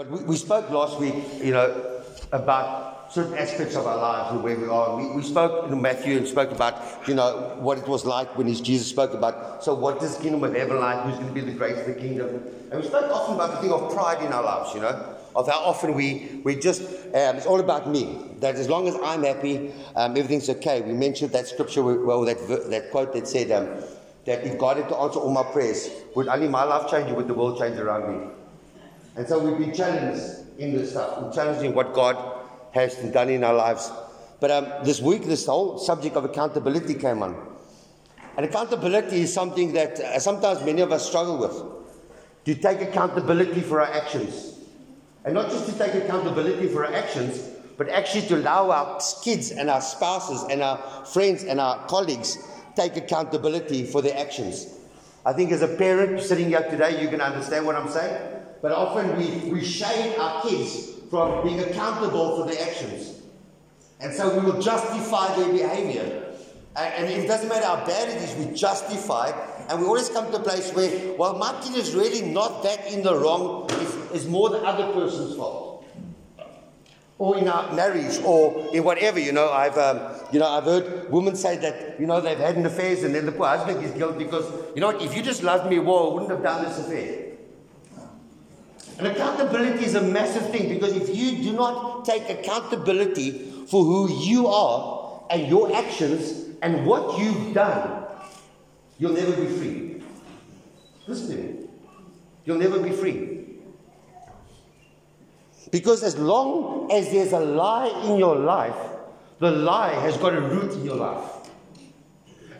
But we, we spoke last week, you know, about certain aspects of our lives and where we are. We, we spoke in Matthew and spoke about, you know, what it was like when Jesus spoke about, so what the kingdom of heaven like? Who's going to be the greatest of the kingdom? And we spoke often about the thing of pride in our lives, you know, of how often we, we just, um, it's all about me. That as long as I'm happy, um, everything's okay. We mentioned that scripture, well, that, that quote that said, um, that if God had to answer all my prayers, would only my life change or would the world change around me? And so we've been challenged in this stuff, we're challenging what God has done in our lives. But um, this week, this whole subject of accountability came on. And accountability is something that uh, sometimes many of us struggle with. To take accountability for our actions. And not just to take accountability for our actions, but actually to allow our kids and our spouses and our friends and our colleagues take accountability for their actions. I think as a parent sitting here today, you can understand what I'm saying. But often we, we shame our kids from being accountable for their actions. And so we will justify their behavior. And, and it doesn't matter how bad it is, we justify. And we always come to a place where, well, my kid is really not that in the wrong, it's, it's more the other person's fault or in our marriage or in whatever. You know, I've um, you know I've heard women say that you know they've had an affair and then the poor husband is guilty because you know if you just loved me, well, I wouldn't have done this affair. And accountability is a massive thing because if you do not take accountability for who you are and your actions and what you've done, you'll never be free. Listen to me. You'll never be free. Because as long as there's a lie in your life, the lie has got a root in your life.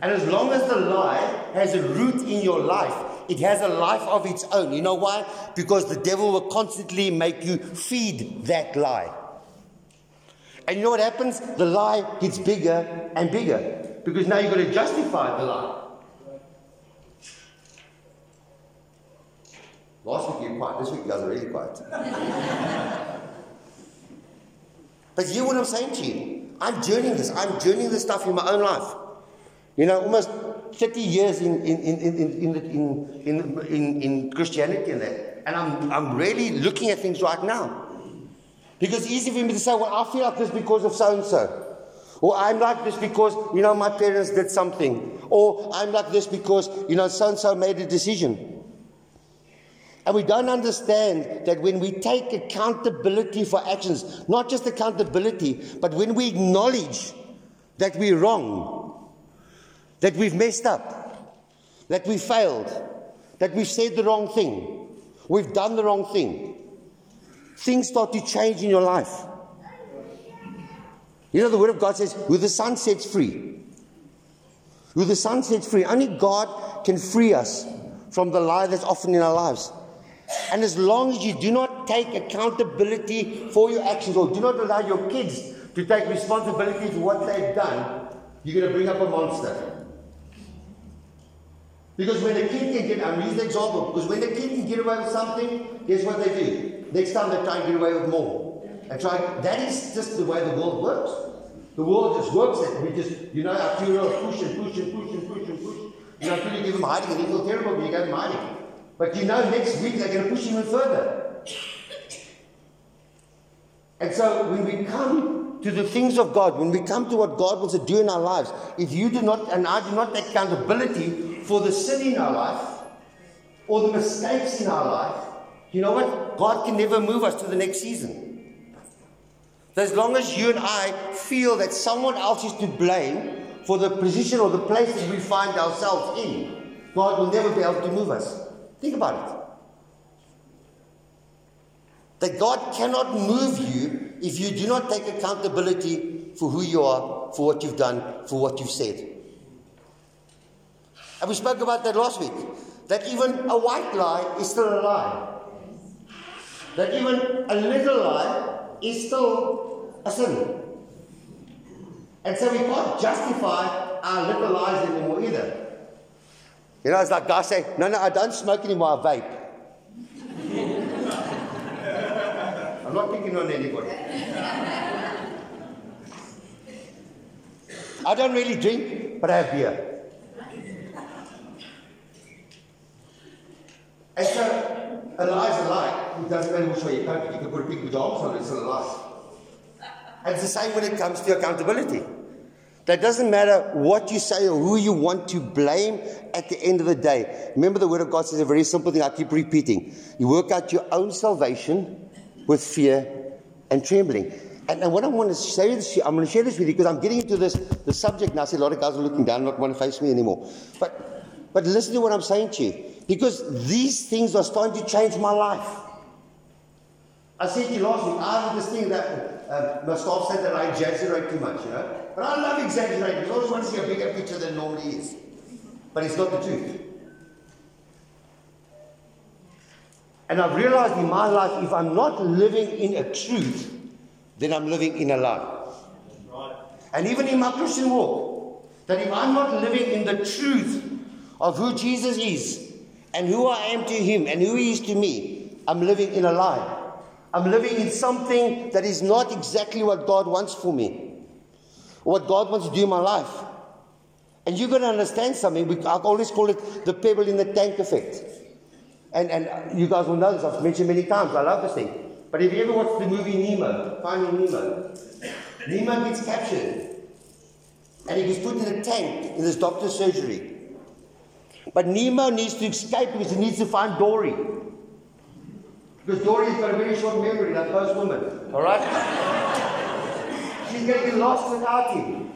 And as long as the lie has a root in your life, it has a life of its own. You know why? Because the devil will constantly make you feed that lie. And you know what happens? The lie gets bigger and bigger because now you've got to justify the lie. Last week you were quiet, this week you guys are really quiet. but you hear what I'm saying to you? I'm journeying this. I'm journeying this stuff in my own life. You know, almost 30 years in, in, in, in, in, in, in, in Christianity and that. And I'm, I'm really looking at things right now. Because it's easy for me to say, well, I feel like this because of so and so. Or I'm like this because, you know, my parents did something. Or I'm like this because, you know, so and so made a decision. And we don't understand that when we take accountability for actions, not just accountability, but when we acknowledge that we're wrong, that we've messed up, that we failed, that we've said the wrong thing, we've done the wrong thing, things start to change in your life. You know, the Word of God says, Who the Son sets free. Who the Son sets free. Only God can free us from the lie that's often in our lives. And as long as you do not take accountability for your actions or do not allow your kids to take responsibility for what they've done, you're going to bring up a monster. Because when a kid can get, I'm using the example, because when a kid can get away with something, guess what they do? Next time they try and get away with more. And try, that is just the way the world works. The world just works that we just, you know, our two push and push and push and push and push. You know, until you give them hiding and they feel terrible, but you them hiding. But you know, next week they're going to push even further. And so when we come to the things of God, when we come to what God wants to do in our lives, if you do not, and I do not take accountability for the sin in our life or the mistakes in our life, you know what? God can never move us to the next season. As long as you and I feel that someone else is to blame for the position or the place that we find ourselves in, God will never be able to move us. Think about it. That God cannot move you if you do not take accountability for who you are, for what you've done, for what you've said. And we spoke about that last week. That even a white lie is still a lie. That even a little lie is still a sin. And so we can't justify our little lies anymore either. You know, it's like guys say, no, no, I don't smoke anymore, I vape. I'm not picking on anybody. I don't really drink, but I have beer. So, a lie is a lie. doesn't matter which way you cut it. You can put a big pajamas on it, it's a lie. And it's the same when it comes to accountability. That doesn't matter what you say or who you want to blame at the end of the day. Remember, the Word of God says a very simple thing I keep repeating. You work out your own salvation with fear and trembling. And, and what I want to say this, I'm going to share this with you because I'm getting into this the subject now. I see a lot of guys are looking down, not want to face me anymore. But, but listen to what I'm saying to you because these things are starting to change my life. I said to you last week, I have this thing that uh, my staff said that I exaggerate too much, you know. But I love exaggerating. I always want to see a bigger picture than normally is. But it's not the truth. And I've realized in my life, if I'm not living in a truth, then I'm living in a lie. And even in my Christian walk, that if I'm not living in the truth of who Jesus is and who I am to Him and who He is to me, I'm living in a lie. I'm living in something that is not exactly what God wants for me, what God wants to do in my life. And you're going to understand something. I always call it the pebble in the tank effect. And, and you guys will know this, I've mentioned many times. I love this thing. But if you ever watch the movie Nemo, Finding Nemo, Nemo gets captured and he gets put in a tank in this doctor's surgery. But Nemo needs to escape because he needs to find Dory. Because Dory's got a very short memory, like most women. All right? She's going to get lost without him.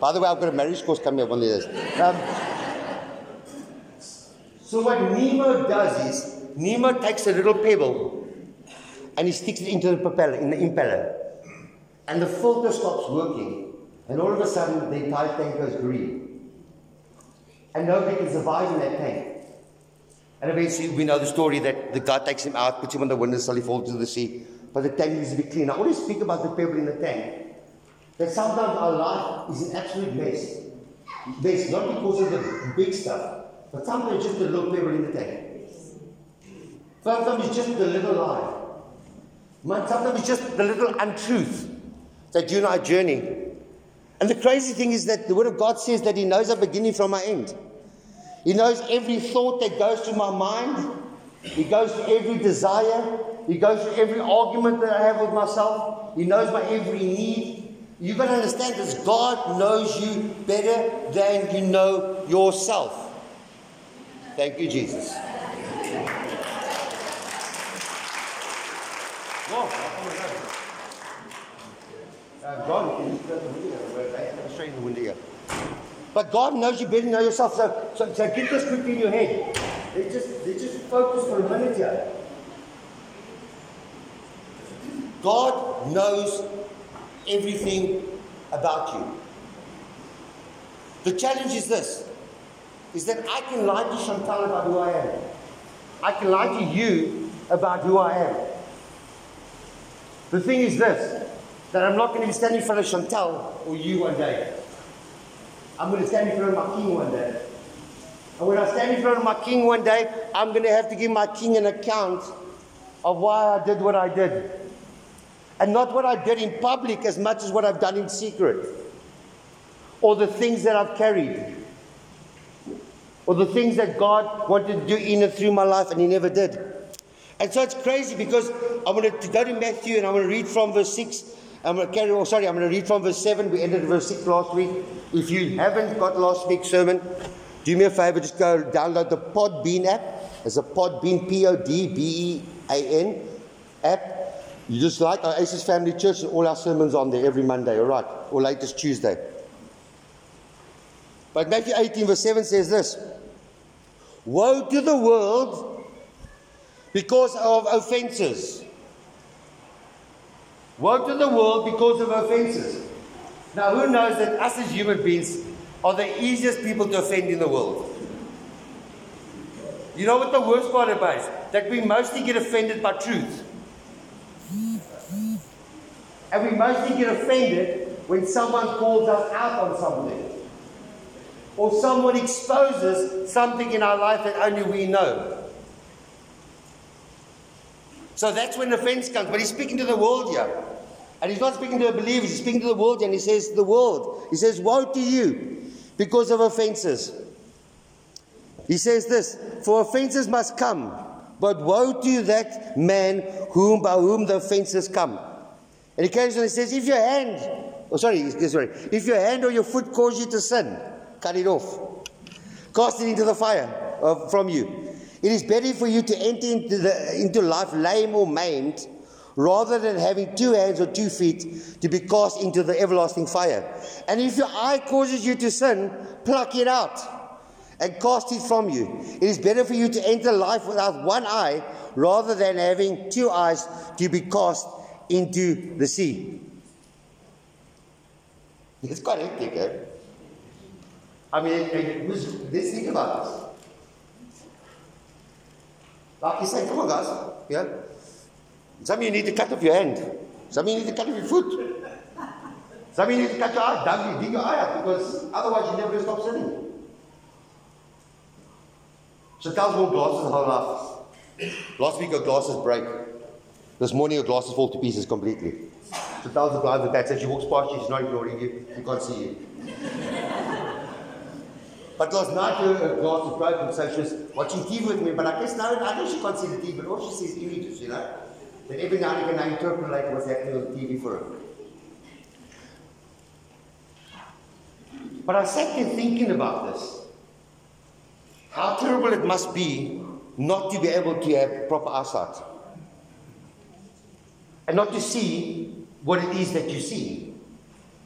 By the way, I've got a marriage course coming up one of these. Um, so what Nemo does is Nemo takes a little pebble and he sticks it into the propeller, in the impeller. And the filter stops working. And all of a sudden, the entire tank goes green. And nobody can survive in that tank. And eventually, we know the story that the guy takes him out, puts him on the windowsill, he falls into the sea. But the tank needs to be clean. I always speak about the pebble in the tank. That sometimes our life is an absolute mess. Mess, not because of the big stuff, but sometimes just a little pebble in the tank. Sometimes it's just the little lie. Sometimes it's just the little untruth that you and I journey. And the crazy thing is that the Word of God says that He knows our beginning from our end. He knows every thought that goes through my mind. He goes to every desire. He goes to every argument that I have with myself. He knows my every need. You've got to understand this God knows you better than you know yourself. Thank you, Jesus. Uh, in the window here. But God knows you better than yourself. So, so, so get this quickly in your head. Let's just, let's just focus for a minute here. God knows everything about you. The challenge is this is that I can lie to Chantal about who I am. I can lie to you about who I am. The thing is this that I'm not going to be standing in front of Chantal or you one day. I'm going to stand in front of my king one day. And when I stand in front of my king one day, I'm going to have to give my king an account of why I did what I did. And not what I did in public as much as what I've done in secret. Or the things that I've carried. Or the things that God wanted to do in and through my life and He never did. And so it's crazy because I'm going to go to Matthew and I'm going to read from verse 6. I'm going to carry on. Sorry, I'm going to read from verse 7. We ended verse 6 last week. If you haven't got last week's sermon, do me a favor, just go download the Podbean app. It's a Podbean, P O D B E A N app. You just like our Aces Family Church and all our sermons on there every Monday, all right? Or latest Tuesday. But Matthew 18, verse 7 says this Woe to the world because of offenses. Woe to the world because of offenses. Now, who knows that us as human beings are the easiest people to offend in the world? You know what the worst part about is? That we mostly get offended by truth. And we mostly get offended when someone calls us out on something. Or someone exposes something in our life that only we know. So that's when offense comes. But he's speaking to the world here. And he's not speaking to the believers, he's speaking to the world, and he says, The world. He says, Woe to you because of offenses. He says this For offenses must come, But woe to that man whom by whom the offences come. And he carries on and says, If your hand, oh sorry, sorry, if your hand or your foot cause you to sin, cut it off. Cast it into the fire from you. It is better for you to enter into, the, into life lame or maimed rather than having two hands or two feet to be cast into the everlasting fire. And if your eye causes you to sin, pluck it out and cast it from you. It is better for you to enter life without one eye rather than having two eyes to be cast into the sea. It's quite hectic, eh? I mean, let's think about this. Like you say, come on, guys. Yeah? Some you need to cut off your hand. Some you need to cut off your foot. Some you need to cut your eye, dig, dig your eye out, because otherwise you never stop sinning. So Chantal's worn glasses the whole life. Last week her glasses break. This morning her glasses fall to pieces completely. Chantal's the blind with that, so she walks past you, she's not ignoring you, she can't see you. But her, her glass was broken, so she was watching TV with me, but I guess now I know she can't see the TV, but all she sees is images, you know? Then every now and again I interpret like what's happening on TV for her. But I sat there thinking about this. How terrible it must be not to be able to have proper eyesight. And not to see what it is that you see.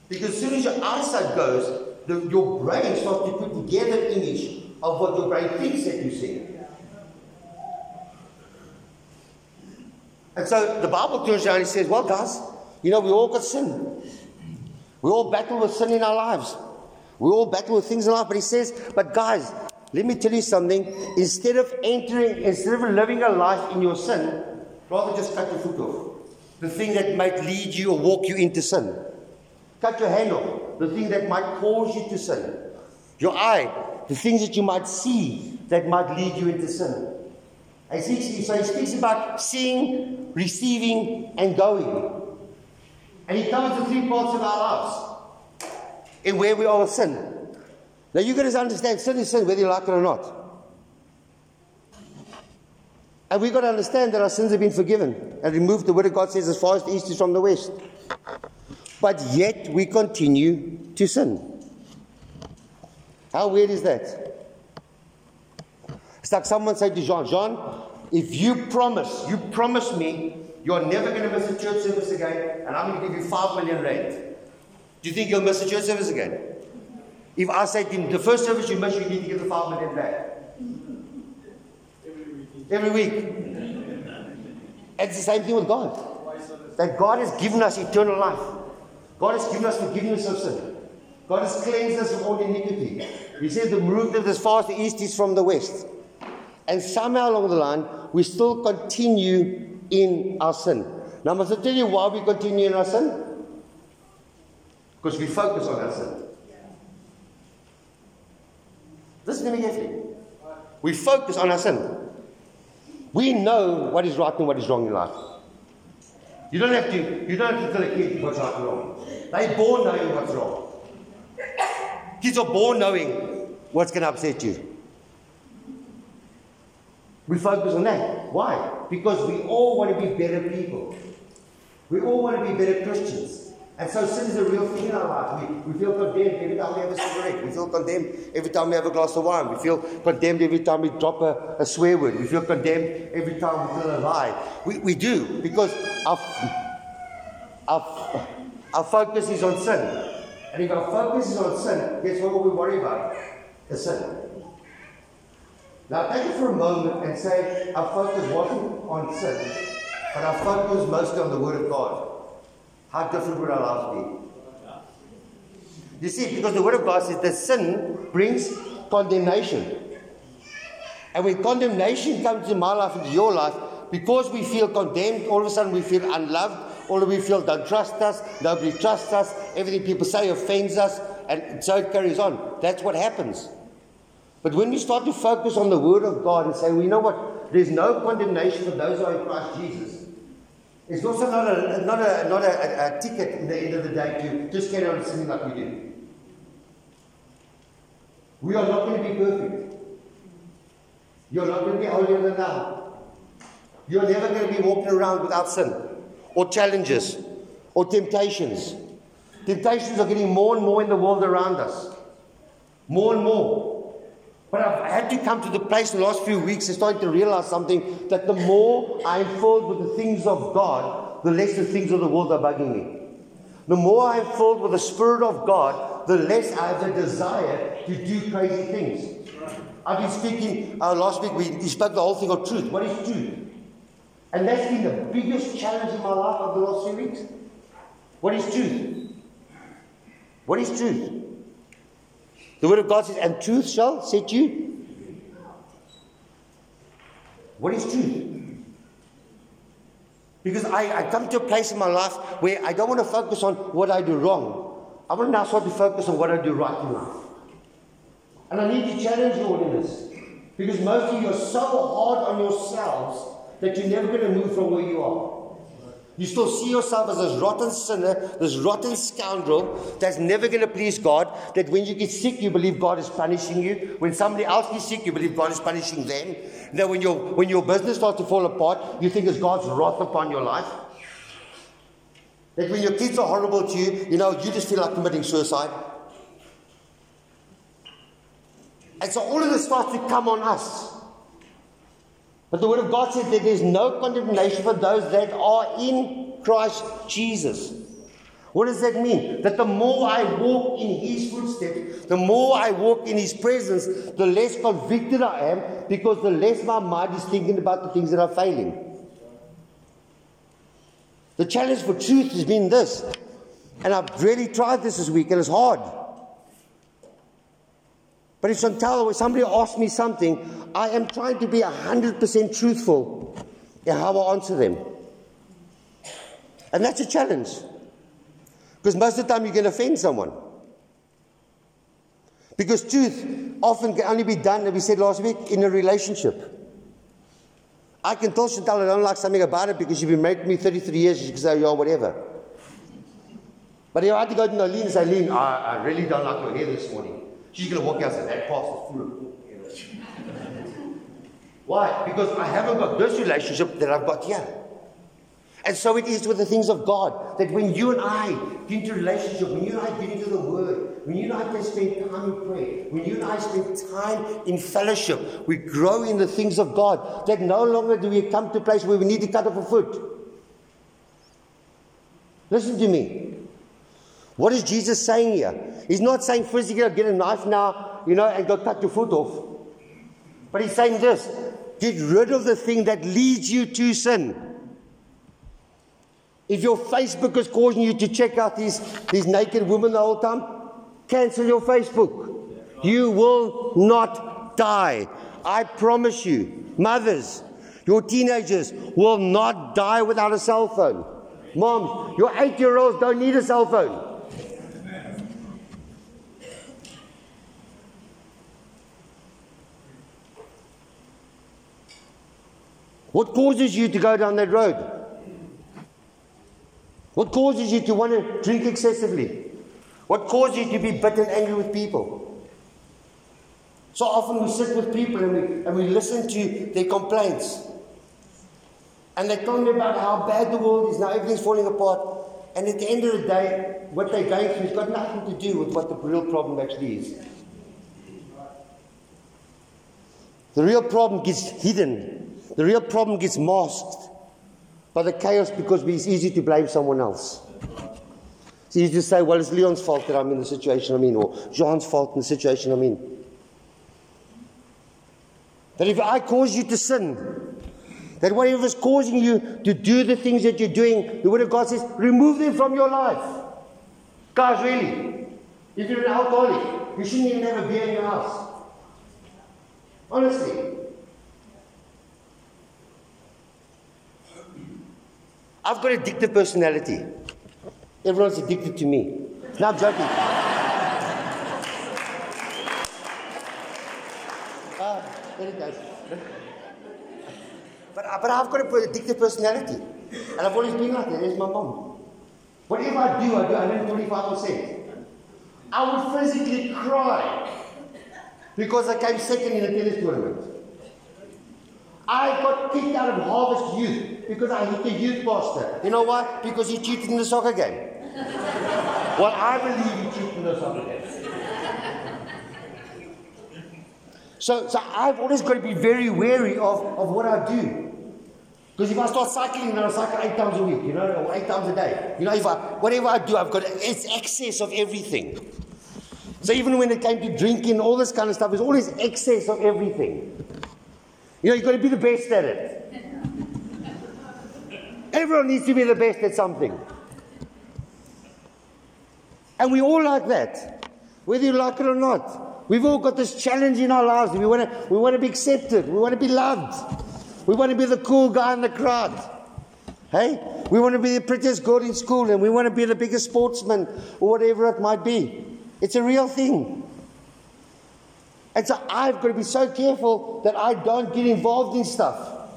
Because as soon as your eyesight goes, the, your brain starts to put together image of what your brain thinks that you see. And so the Bible turns around and says, Well, guys, you know, we all got sin. We all battle with sin in our lives. We all battle with things in life. But he says, But guys, let me tell you something. Instead of entering, instead of living a life in your sin, rather just cut your foot off. The thing that might lead you or walk you into sin. Cut your hand off. The thing that might cause you to sin. Your eye. The things that you might see that might lead you into sin. And so he speaks about seeing, receiving, and going. And he covers the three parts of our lives in where we with sin. Now you've got to understand sin is sin, whether you like it or not. And we've got to understand that our sins have been forgiven and removed. The Word of God says, as far as the east is from the west. But yet we continue to sin. How weird is that? It's like someone said to John, John, if you promise, you promise me you're never going to miss a church service again, and I'm going to give you five million rand. Do you think you'll miss a church service again? If I say to the first service you miss, you need to give the five million back. Every week. It's the same thing with God. That God has given us eternal life. God has given us forgiveness of sin. God has cleansed us of all iniquity. He says the moved as far as the east is from the west. And somehow along the line, we still continue in our sin. Now, I must tell you why we continue in our sin. Because we focus on our sin. Listen to me carefully. We focus on our sin. We know what is right and what is wrong in life. You don't have to. You don't have to kid what's right wrong. They're born knowing what's wrong. Kids are born knowing what's going to upset you. We focus on that. Why? Because we all want to be better people. We all want to be better Christians. And so sin is a real thing in our life. We, we feel condemned every time we have a cigarette. We feel condemned every time we have a glass of wine. We feel condemned every time we drop a, a swear word. We feel condemned every time we tell a lie. We, we do because our, our, our focus is on sin. And if our focus is on sin, guess what we worry about? The sin. Now take it for a moment and say our focus wasn't on sin, but our focus was mostly on the Word of God. How different would our lives be? You see, because the Word of God says that sin brings condemnation. And when condemnation comes to my life, into your life, because we feel condemned, all of a sudden we feel unloved, all of we feel don't trust us, nobody trusts us, everything people say offends us, and so it carries on. That's what happens. But when we start to focus on the Word of God and say, well, you know what? There's no condemnation for those who are in Christ Jesus. It's also not a, not a, not a, a, a ticket in the end of the day to just carry on sinning like we do. We are not going to be perfect. You're not going to be holier than thou. You're never going to be walking around without sin or challenges or temptations. Temptations are getting more and more in the world around us. More and more. But I've had to come to the place in the last few weeks and starting to realize something that the more I'm filled with the things of God, the less the things of the world are bugging me. The more I'm filled with the Spirit of God, the less I have the desire to do crazy things. I've been speaking uh, last week, we, we spoke the whole thing of truth. What is truth? And that's been the biggest challenge in my life over the last few weeks. What is truth? What is truth? The Word of God says, and truth shall set you. What is truth? Because I, I come to a place in my life where I don't want to focus on what I do wrong. I want to now start to focus on what I do right in life. And I need to challenge you all in this. Because most of you are so hard on yourselves that you're never going to move from where you are. You still see yourself as this rotten sinner, this rotten scoundrel that's never going to please God. That when you get sick, you believe God is punishing you. When somebody else gets sick, you believe God is punishing them. That when, your when your business starts to fall apart, you think it's God's wrath upon your life. That when your kids are horrible to you, you know, you just feel like committing suicide. And so all of this starts to come on us. But the Word of God says that there's no condemnation for those that are in Christ Jesus. What does that mean? That the more I walk in His footsteps, the more I walk in His presence, the less convicted I am because the less my mind is thinking about the things that are failing. The challenge for truth has been this, and I've really tried this this week, and it's hard. But if Chantal or somebody asks me something, I am trying to be 100% truthful in how I answer them. And that's a challenge. Because most of the time you can offend someone. Because truth often can only be done, as we said last week, in a relationship. I can tell Chantal I don't like something about it because she's been married to me 33 years. She can say, yeah, whatever. But if I had to go to Nolene and say, I, I really don't like your hair this morning. She's going to walk out and say, that pastor's full of Why? Because I haven't got this relationship that I've got here. And so it is with the things of God that when you and I get into relationship, when you and I get into the Word, when you and I can spend time in prayer, when you and I spend time in fellowship, we grow in the things of God. That no longer do we come to a place where we need to cut off a foot. Listen to me. What is Jesus saying here? He's not saying physically, get a knife now, you know, and go cut your foot off. But he's saying this get rid of the thing that leads you to sin. If your Facebook is causing you to check out these, these naked women the whole time, cancel your Facebook. You will not die. I promise you. Mothers, your teenagers will not die without a cell phone. Moms, your eight year olds don't need a cell phone. What causes you to go down that road? What causes you to want to drink excessively? What causes you to be bitter and angry with people? So often we sit with people and we, and we listen to their complaints. And they tell me about how bad the world is now, everything's falling apart. And at the end of the day, what they're going through has got nothing to do with what the real problem actually is. The real problem gets hidden, the real problem gets masked by the chaos because it's easy to blame someone else. It's easy to say, well, it's Leon's fault that I'm in the situation I'm in, or Jean's fault in the situation I'm in. That if I cause you to sin, that whatever is causing you to do the things that you're doing, the Word of God says, remove them from your life. Guys, really, if you're an alcoholic, you shouldn't even have a beer in your house. Honestly. I've got addictive personality. Everyone's addicted to me. Now I'm joking. uh, goes. But, but I've got an addictive personality. And I've always been like that. There's my mom. Whatever I do, I do 125%. I would physically cry because I came second in a tennis tournament. I got kicked out of Harvest Youth because I hit the youth pastor. You know why? Because he cheated in the soccer game. well, I believe he cheated in the soccer game. So, so I've always got to be very wary of, of what I do. Because if I start cycling, then I cycle eight times a week, you know, or eight times a day. You know, if I, whatever I do, I've got, it's excess of everything. So even when it came to drinking, all this kind of stuff, there's always excess of everything. You know, you've got to be the best at it. Everyone needs to be the best at something. And we all like that, whether you like it or not. We've all got this challenge in our lives. We want to, we want to be accepted. We want to be loved. We want to be the cool guy in the crowd. Hey? We want to be the prettiest girl in school and we want to be the biggest sportsman or whatever it might be. It's a real thing. And so I've got to be so careful that I don't get involved in stuff.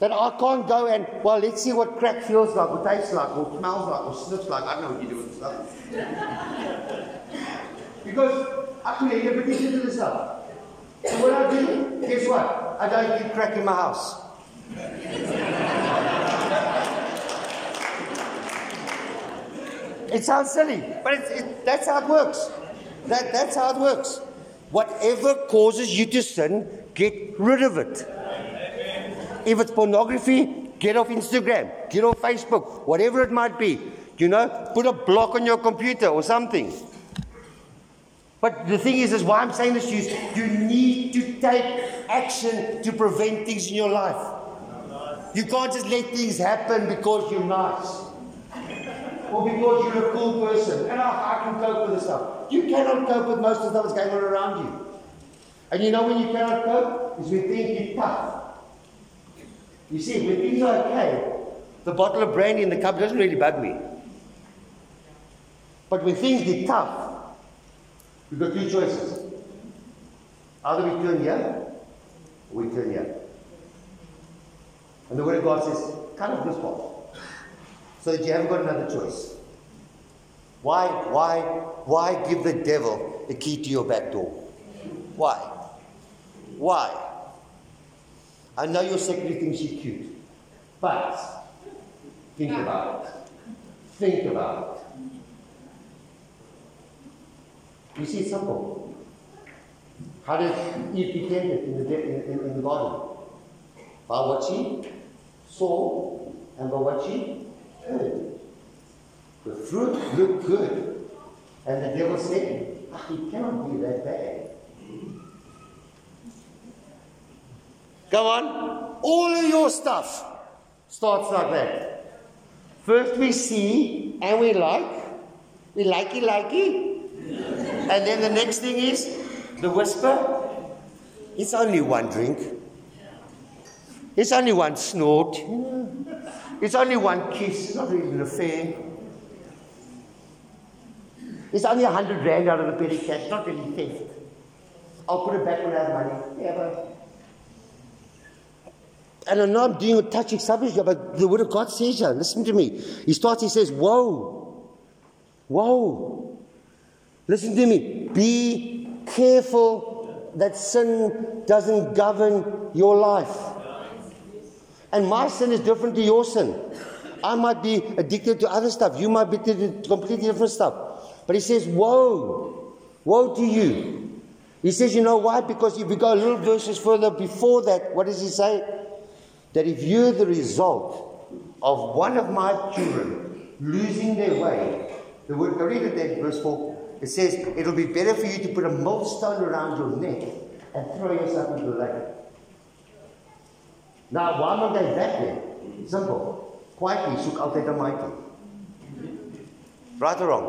That I can't go and, well, let's see what crack feels like, or tastes like, or smells like, or sniffs like. I don't know what you do with stuff. because I can get addicted to this stuff. So what I do, guess what? I don't keep crack in my house. it sounds silly, but it, that's how it works. That, that's how it works. Whatever causes you to sin, get rid of it. If it's pornography, get off Instagram, get off Facebook, whatever it might be. You know, put a block on your computer or something. But the thing is, is why I'm saying this to you is you need to take action to prevent things in your life. You can't just let things happen because you're nice. Or because you're a cool person. And I, I can cope with this stuff. You cannot cope with most of the stuff that's going on around you. And you know when you cannot cope? Is when things get tough. You see, when things are okay, the bottle of brandy in the cup doesn't really bug me. But when things get tough, We've got two choices. Either we turn here, or we turn here. And the Word of God says, kind of this path. So that you haven't got another choice. Why, why, why give the devil the key to your back door? Why? Why? I know your secretary thinks you're cute, but think about it. Think about it. You see, it's simple. How did Eve tempted in the, in, in the garden? By what she saw and by what she heard. The fruit looked good. And the devil said, ah, it cannot be that bad. Come on. All of your stuff starts like that. First we see and we like. We likey likey. And then the next thing is the whisper. It's only one drink. It's only one snort. It's only one kiss. It's not really an affair. It's only a hundred rand out of the petty cash. Not really theft. I'll put it back when I have money. Yeah, but. And I know I'm doing a touching subject but the Word of God says listen to me. He starts, he says, Whoa, whoa. Listen to me. Be careful that sin doesn't govern your life. And my sin is different to your sin. I might be addicted to other stuff. You might be addicted to completely different stuff. But he says, Woe, woe to you. He says, You know why? Because if you go a little verses further before that, what does he say? That if you're the result of one of my children losing their way, the word, I read it there, verse 4. It says, it'll be better for you to put a millstone around your neck and throw yourself into the lake. Now, why I going back there? Simple. Quietly, soek altyd 'n maatjie. Right or wrong?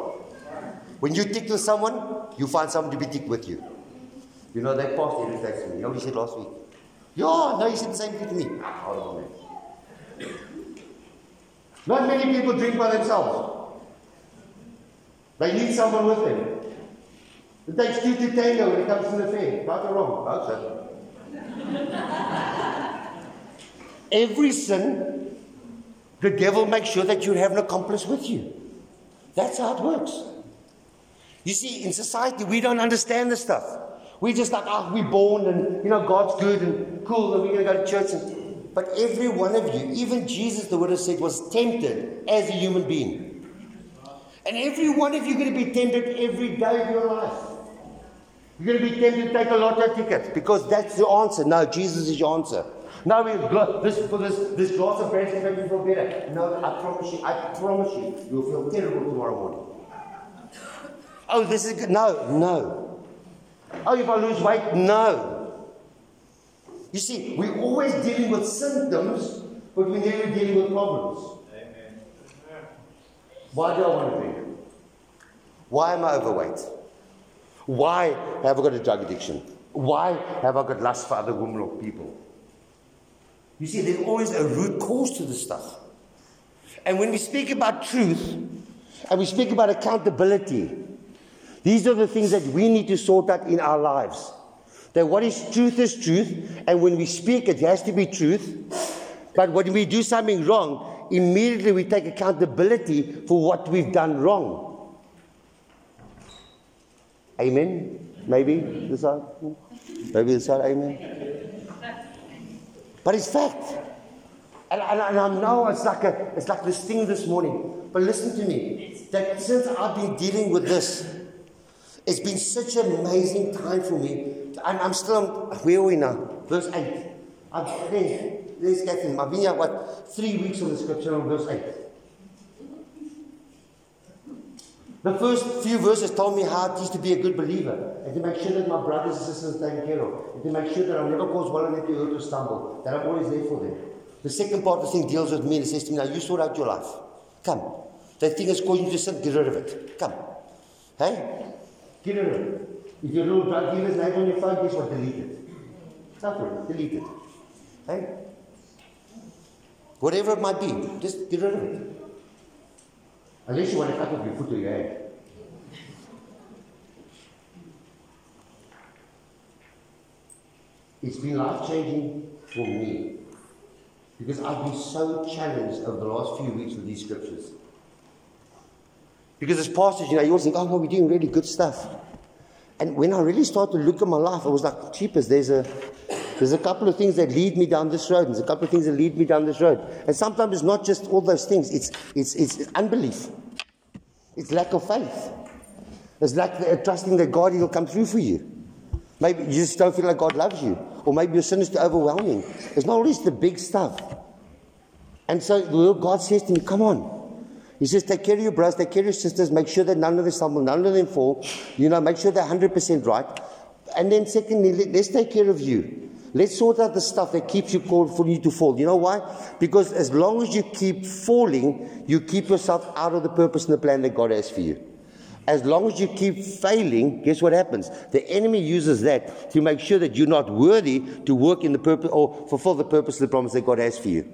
When you tick with someone, you find someone to be tick with you. You know, that pastor irritates me. You know what he said last week? Yeah, no, he said the same thing to me. Oh, Hold on, man. Not many people drink by themselves. They need someone with them. It takes two to tango when it comes to the fair. Right or wrong? Right, Every sin, the devil makes sure that you have an accomplice with you. That's how it works. You see, in society, we don't understand this stuff. We're just like, ah, oh, we're born and, you know, God's good and cool, and we're going to go to church. And, but every one of you, even Jesus, the word has said, was tempted as a human being. And every one of you going to be tempted every day of your life. You're going to be tempted to take a lotto ticket because that's the answer. No, Jesus is your answer. No, we this for this this glass of bread to make you feel better. No, I promise you, I promise you, you'll feel terrible tomorrow morning. Oh, this is good. No, no. Oh, if I lose weight, no. You see, we're always dealing with symptoms, but we're never dealing with problems. Amen. Why do I want to drink? Why am I overweight? Why have I got a drug addiction? Why have I got lust for other women or people? You see, there's always a root cause to this stuff. And when we speak about truth and we speak about accountability, these are the things that we need to sort out in our lives. That what is truth is truth, and when we speak, it has to be truth. But when we do something wrong, immediately we take accountability for what we've done wrong. Amen? Maybe this side? Maybe this side, amen? But it's fact. And, and, and, I know it's like, a, it's like this thing this morning. But listen to me. That since I've been dealing with this, it's been such an amazing time for me. And I'm still, where are we now? Verse 8. I've been, there's Catherine. I've been here, what, three weeks on the scripture on verse 8. The first few verses told me how it is to be a good believer and to make sure that my brothers and sisters are taken care of and to make sure that I'm never caused one of them to hurt or stumble, that I'm always there for them. The second part of the thing deals with me and it says to me, Now you sort out your life. Come. That thing is causing you to sin, get rid of it. Come. Hey? Get rid of it. If your little drug dealer's name on your phone, guess what? Delete it. It. Delete it. Hey? Whatever it might be, just get rid of it. Unless you want to cut off your foot or your hand. It's been life changing for me because I've been so challenged over the last few weeks with these scriptures. Because as pastors, you know, you always think, oh, we're doing really good stuff. And when I really started to look at my life, I was like, cheapers, there's a there's a couple of things that lead me down this road. There's a couple of things that lead me down this road. And sometimes it's not just all those things, it's, it's, it's, unbelief, it's lack of faith. It's like uh, trusting that God will come through for you. Maybe you just don't feel like God loves you. Or maybe your sin is too overwhelming. It's not always the big stuff. And so God says to me, Come on. He says, Take care of your brothers, take care of your sisters, make sure that none of them stumble, none of them fall. You know, make sure they're 100% right. And then, secondly, let's take care of you. Let's sort out the stuff that keeps you called for you to fall. You know why? Because as long as you keep falling, you keep yourself out of the purpose and the plan that God has for you. As long as you keep failing, guess what happens? The enemy uses that to make sure that you're not worthy to work in the purpose or fulfill the purpose of the promise that God has for you.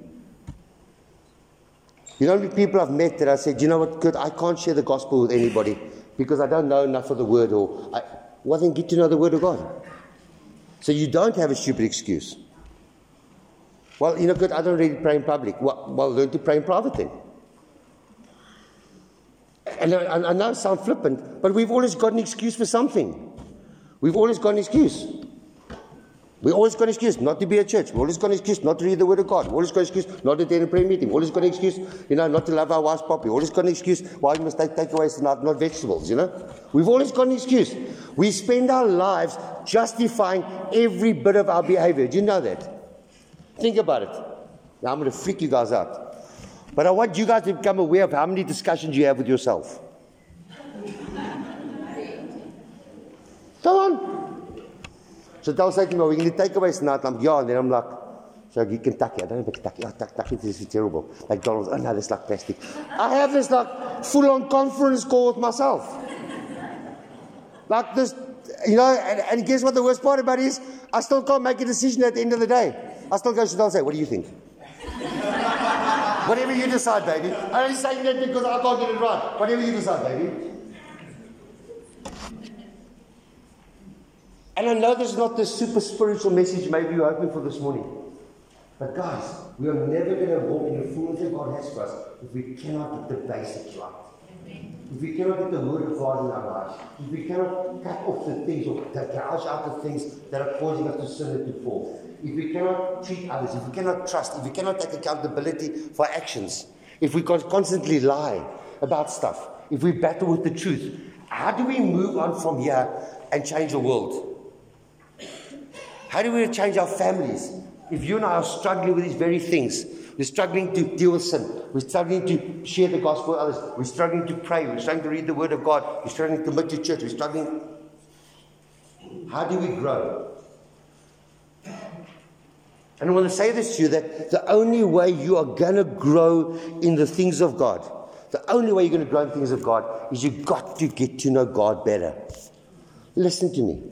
You know, people I've met that I said, you know what, good, I can't share the gospel with anybody because I don't know enough of the word or I, well, then get to know the word of God. So you don't have a stupid excuse. Well, you know, good, I don't really pray in public. Well, well learn to pray in private then. And I, I know it sounds flippant, but we've always got an excuse for something. We've always got an excuse. We always got an excuse not to be at church. We always got an excuse not to read the Word of God. We always got an excuse not to attend a prayer meeting. We always got an excuse, you know, not to love our wives properly. We always got an excuse why we must take takeaways and not, not vegetables, you know. We've always got an excuse. We spend our lives justifying every bit of our behavior. Do you know that? Think about it. Now I'm going to freak you guys out. But I want you guys to become aware of how many discussions you have with yourself. Come on. So they'll say to me, oh, we're going to take away tonight. I'm yeah, and then I'm like, so you Kentucky. I don't know Kentucky. Oh, Kentucky, this is terrible. McDonald's, oh no, this is like plastic. I have this like full on conference call with myself. Like this, you know, and, and, guess what the worst part about it is? I still can't make a decision at the end of the day. I still go to them and say, what do you think? Whatever you decide, baby. I'm only saying that because I can't get it right. Whatever you decide, baby. And I know this is not the super spiritual message maybe you're hoping for this morning. But guys, we are never going to walk in the fullness that God has for us if we cannot get the basics right. If we cannot get the word of God in our lives, if we cannot cut off the things or gouge out the things that are causing us to sin and to fall, if we cannot treat others, if we cannot trust, if we cannot take accountability for actions, if we constantly lie about stuff, if we battle with the truth, how do we move on from here and change the world? How do we change our families? If you and I are struggling with these very things, we're struggling to deal with sin. We're struggling to share the gospel with others. We're struggling to pray. We're struggling to read the word of God. We're struggling to commit to church. We're struggling. How do we grow? And I want to say this to you that the only way you are going to grow in the things of God, the only way you're going to grow in things of God is you've got to get to know God better. Listen to me.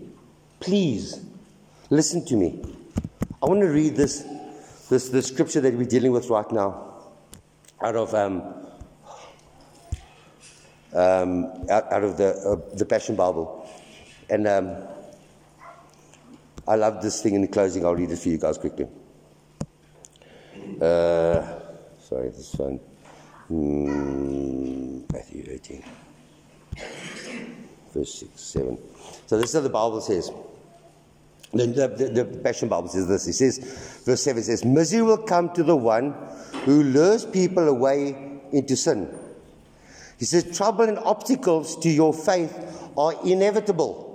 Please, listen to me. I want to read this this, the scripture that we're dealing with right now out of, um, um, out, out, of the, uh, the Passion Bible. And um, I love this thing in the closing. I'll read it for you guys quickly. Uh, sorry, this phone. Mm, Matthew 18, verse 6, 7. So this is what the Bible says. The, the, the, Passion Bible says this. It says, verse 7 says, Misery will come to the one who lures people away into sin. He says, Trouble and obstacles to your faith are inevitable.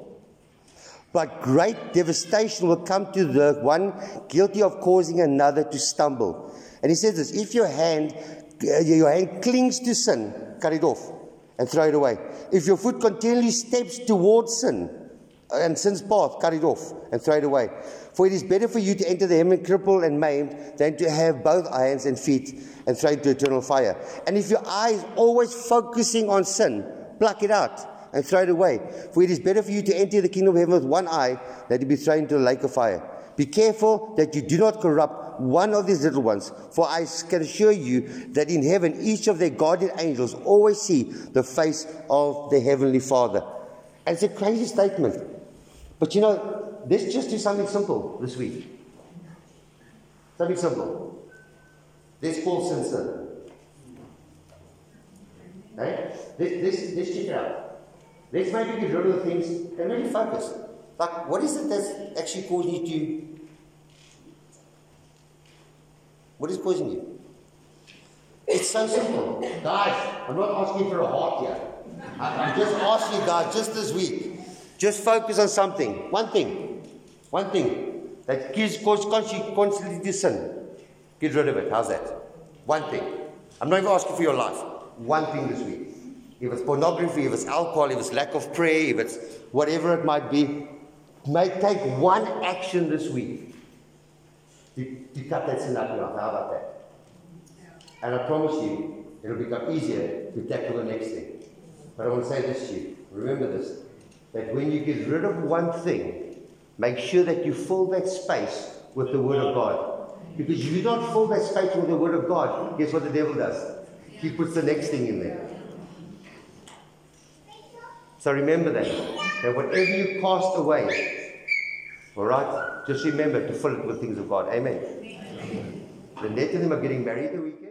But great devastation will come to the one guilty of causing another to stumble. And he says this if your hand, uh, your hand clings to sin, cut it off and throw it away. If your foot continually steps towards sin, and sin's path, cut it off and throw it away. For it is better for you to enter the heaven crippled and maimed than to have both hands and feet and throw into eternal fire. And if your eye is always focusing on sin, pluck it out and throw it away. For it is better for you to enter the kingdom of heaven with one eye than to be thrown into the lake of fire. Be careful that you do not corrupt one of these little ones, for I can assure you that in heaven each of their guardian angels always see the face of the heavenly Father. And it's a crazy statement. But you know, let's just do something simple this week. Something simple. Let's call sin sin. Right? Let's, let's, let's check it out. Let's maybe get rid of the things and really focus. Like, what is it that's actually causing you to. What is causing you? It's so simple. Guys, I'm not asking for a heart here. I'm just asking you guys, just this week. Just focus on something. One thing. One thing that gives cause constantly to sin. Get rid of it. How's that? One thing. I'm not even asking for your life. One thing this week. If it's pornography, if it's alcohol, if it's lack of prayer, if it's whatever it might be, may take one action this week to, to cut that sin out of your life. How about that? And I promise you, it'll become easier to tackle the next thing. But I want to say this to you. Remember this that when you get rid of one thing, make sure that you fill that space with the Word of God. Because if you don't fill that space with the Word of God, guess what the devil does? He puts the next thing in there. So remember that. That whatever you cast away, all right, just remember to fill it with things of God. Amen. Amen. The them are getting married the weekend.